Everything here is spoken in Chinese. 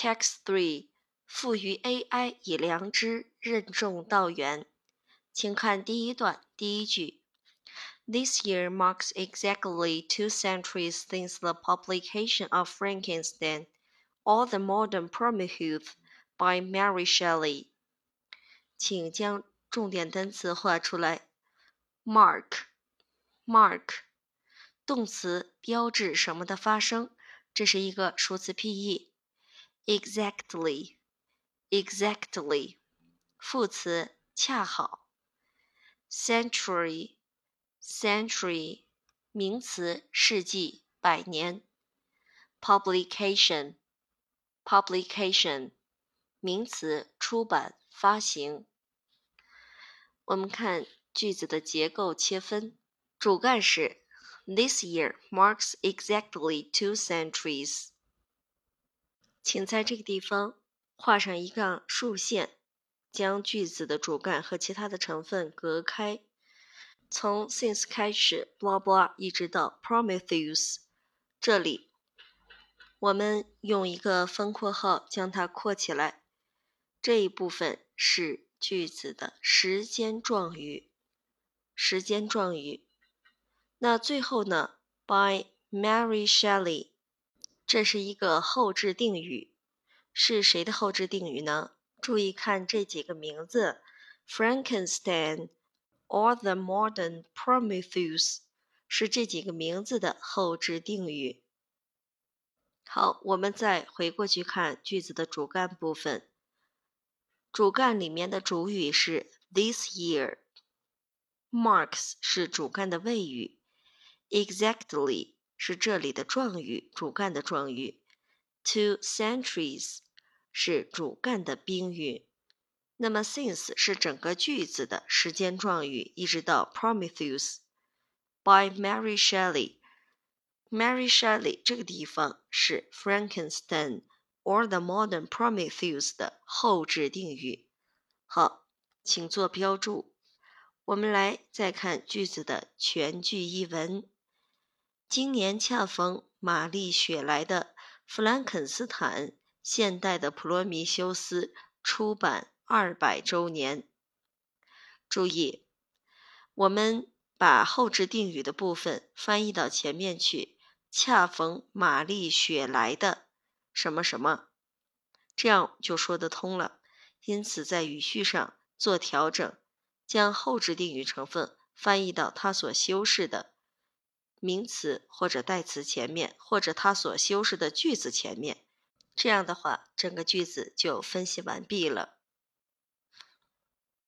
Text Three，赋予 AI 以良知，任重道远。请看第一段第一句。This year marks exactly two centuries since the publication of Frankenstein, or the Modern Prometheus by Mary Shelley。请将重点单词画出来。Mark，mark，动词标志什么的发生，这是一个数词拼 译。Exactly，exactly，副词恰好。Century。century 名词，世纪、百年。publication publication 名词，出版、发行。我们看句子的结构切分，主干是 This year marks exactly two centuries。 请在这个地方画上一杠竖线，将句子的主干和其他的成分隔开。从 since 开始，blah blah 一直到 Prometheus，这里我们用一个分括号将它括起来。这一部分是句子的时间状语，时间状语。那最后呢，by Mary Shelley，这是一个后置定语，是谁的后置定语呢？注意看这几个名字：Frankenstein。or the modern Prometheus 是这几个名字的后置定语。好，我们再回过去看句子的主干部分。主干里面的主语是 this year，marks 是主干的谓语，exactly 是这里的状语，主干的状语，two centuries 是主干的宾语。那么，since 是整个句子的时间状语，一直到 Prometheus by Mary Shelley。Mary Shelley 这个地方是 Frankenstein or the modern Prometheus 的后置定语。好，请做标注。我们来再看句子的全句译文。今年恰逢玛丽雪莱的《弗兰肯斯坦：现代的普罗米修斯》出版。二百周年。注意，我们把后置定语的部分翻译到前面去，恰逢玛丽雪莱的什么什么，这样就说得通了。因此，在语序上做调整，将后置定语成分翻译到它所修饰的名词或者代词前面，或者它所修饰的句子前面。这样的话，整个句子就分析完毕了。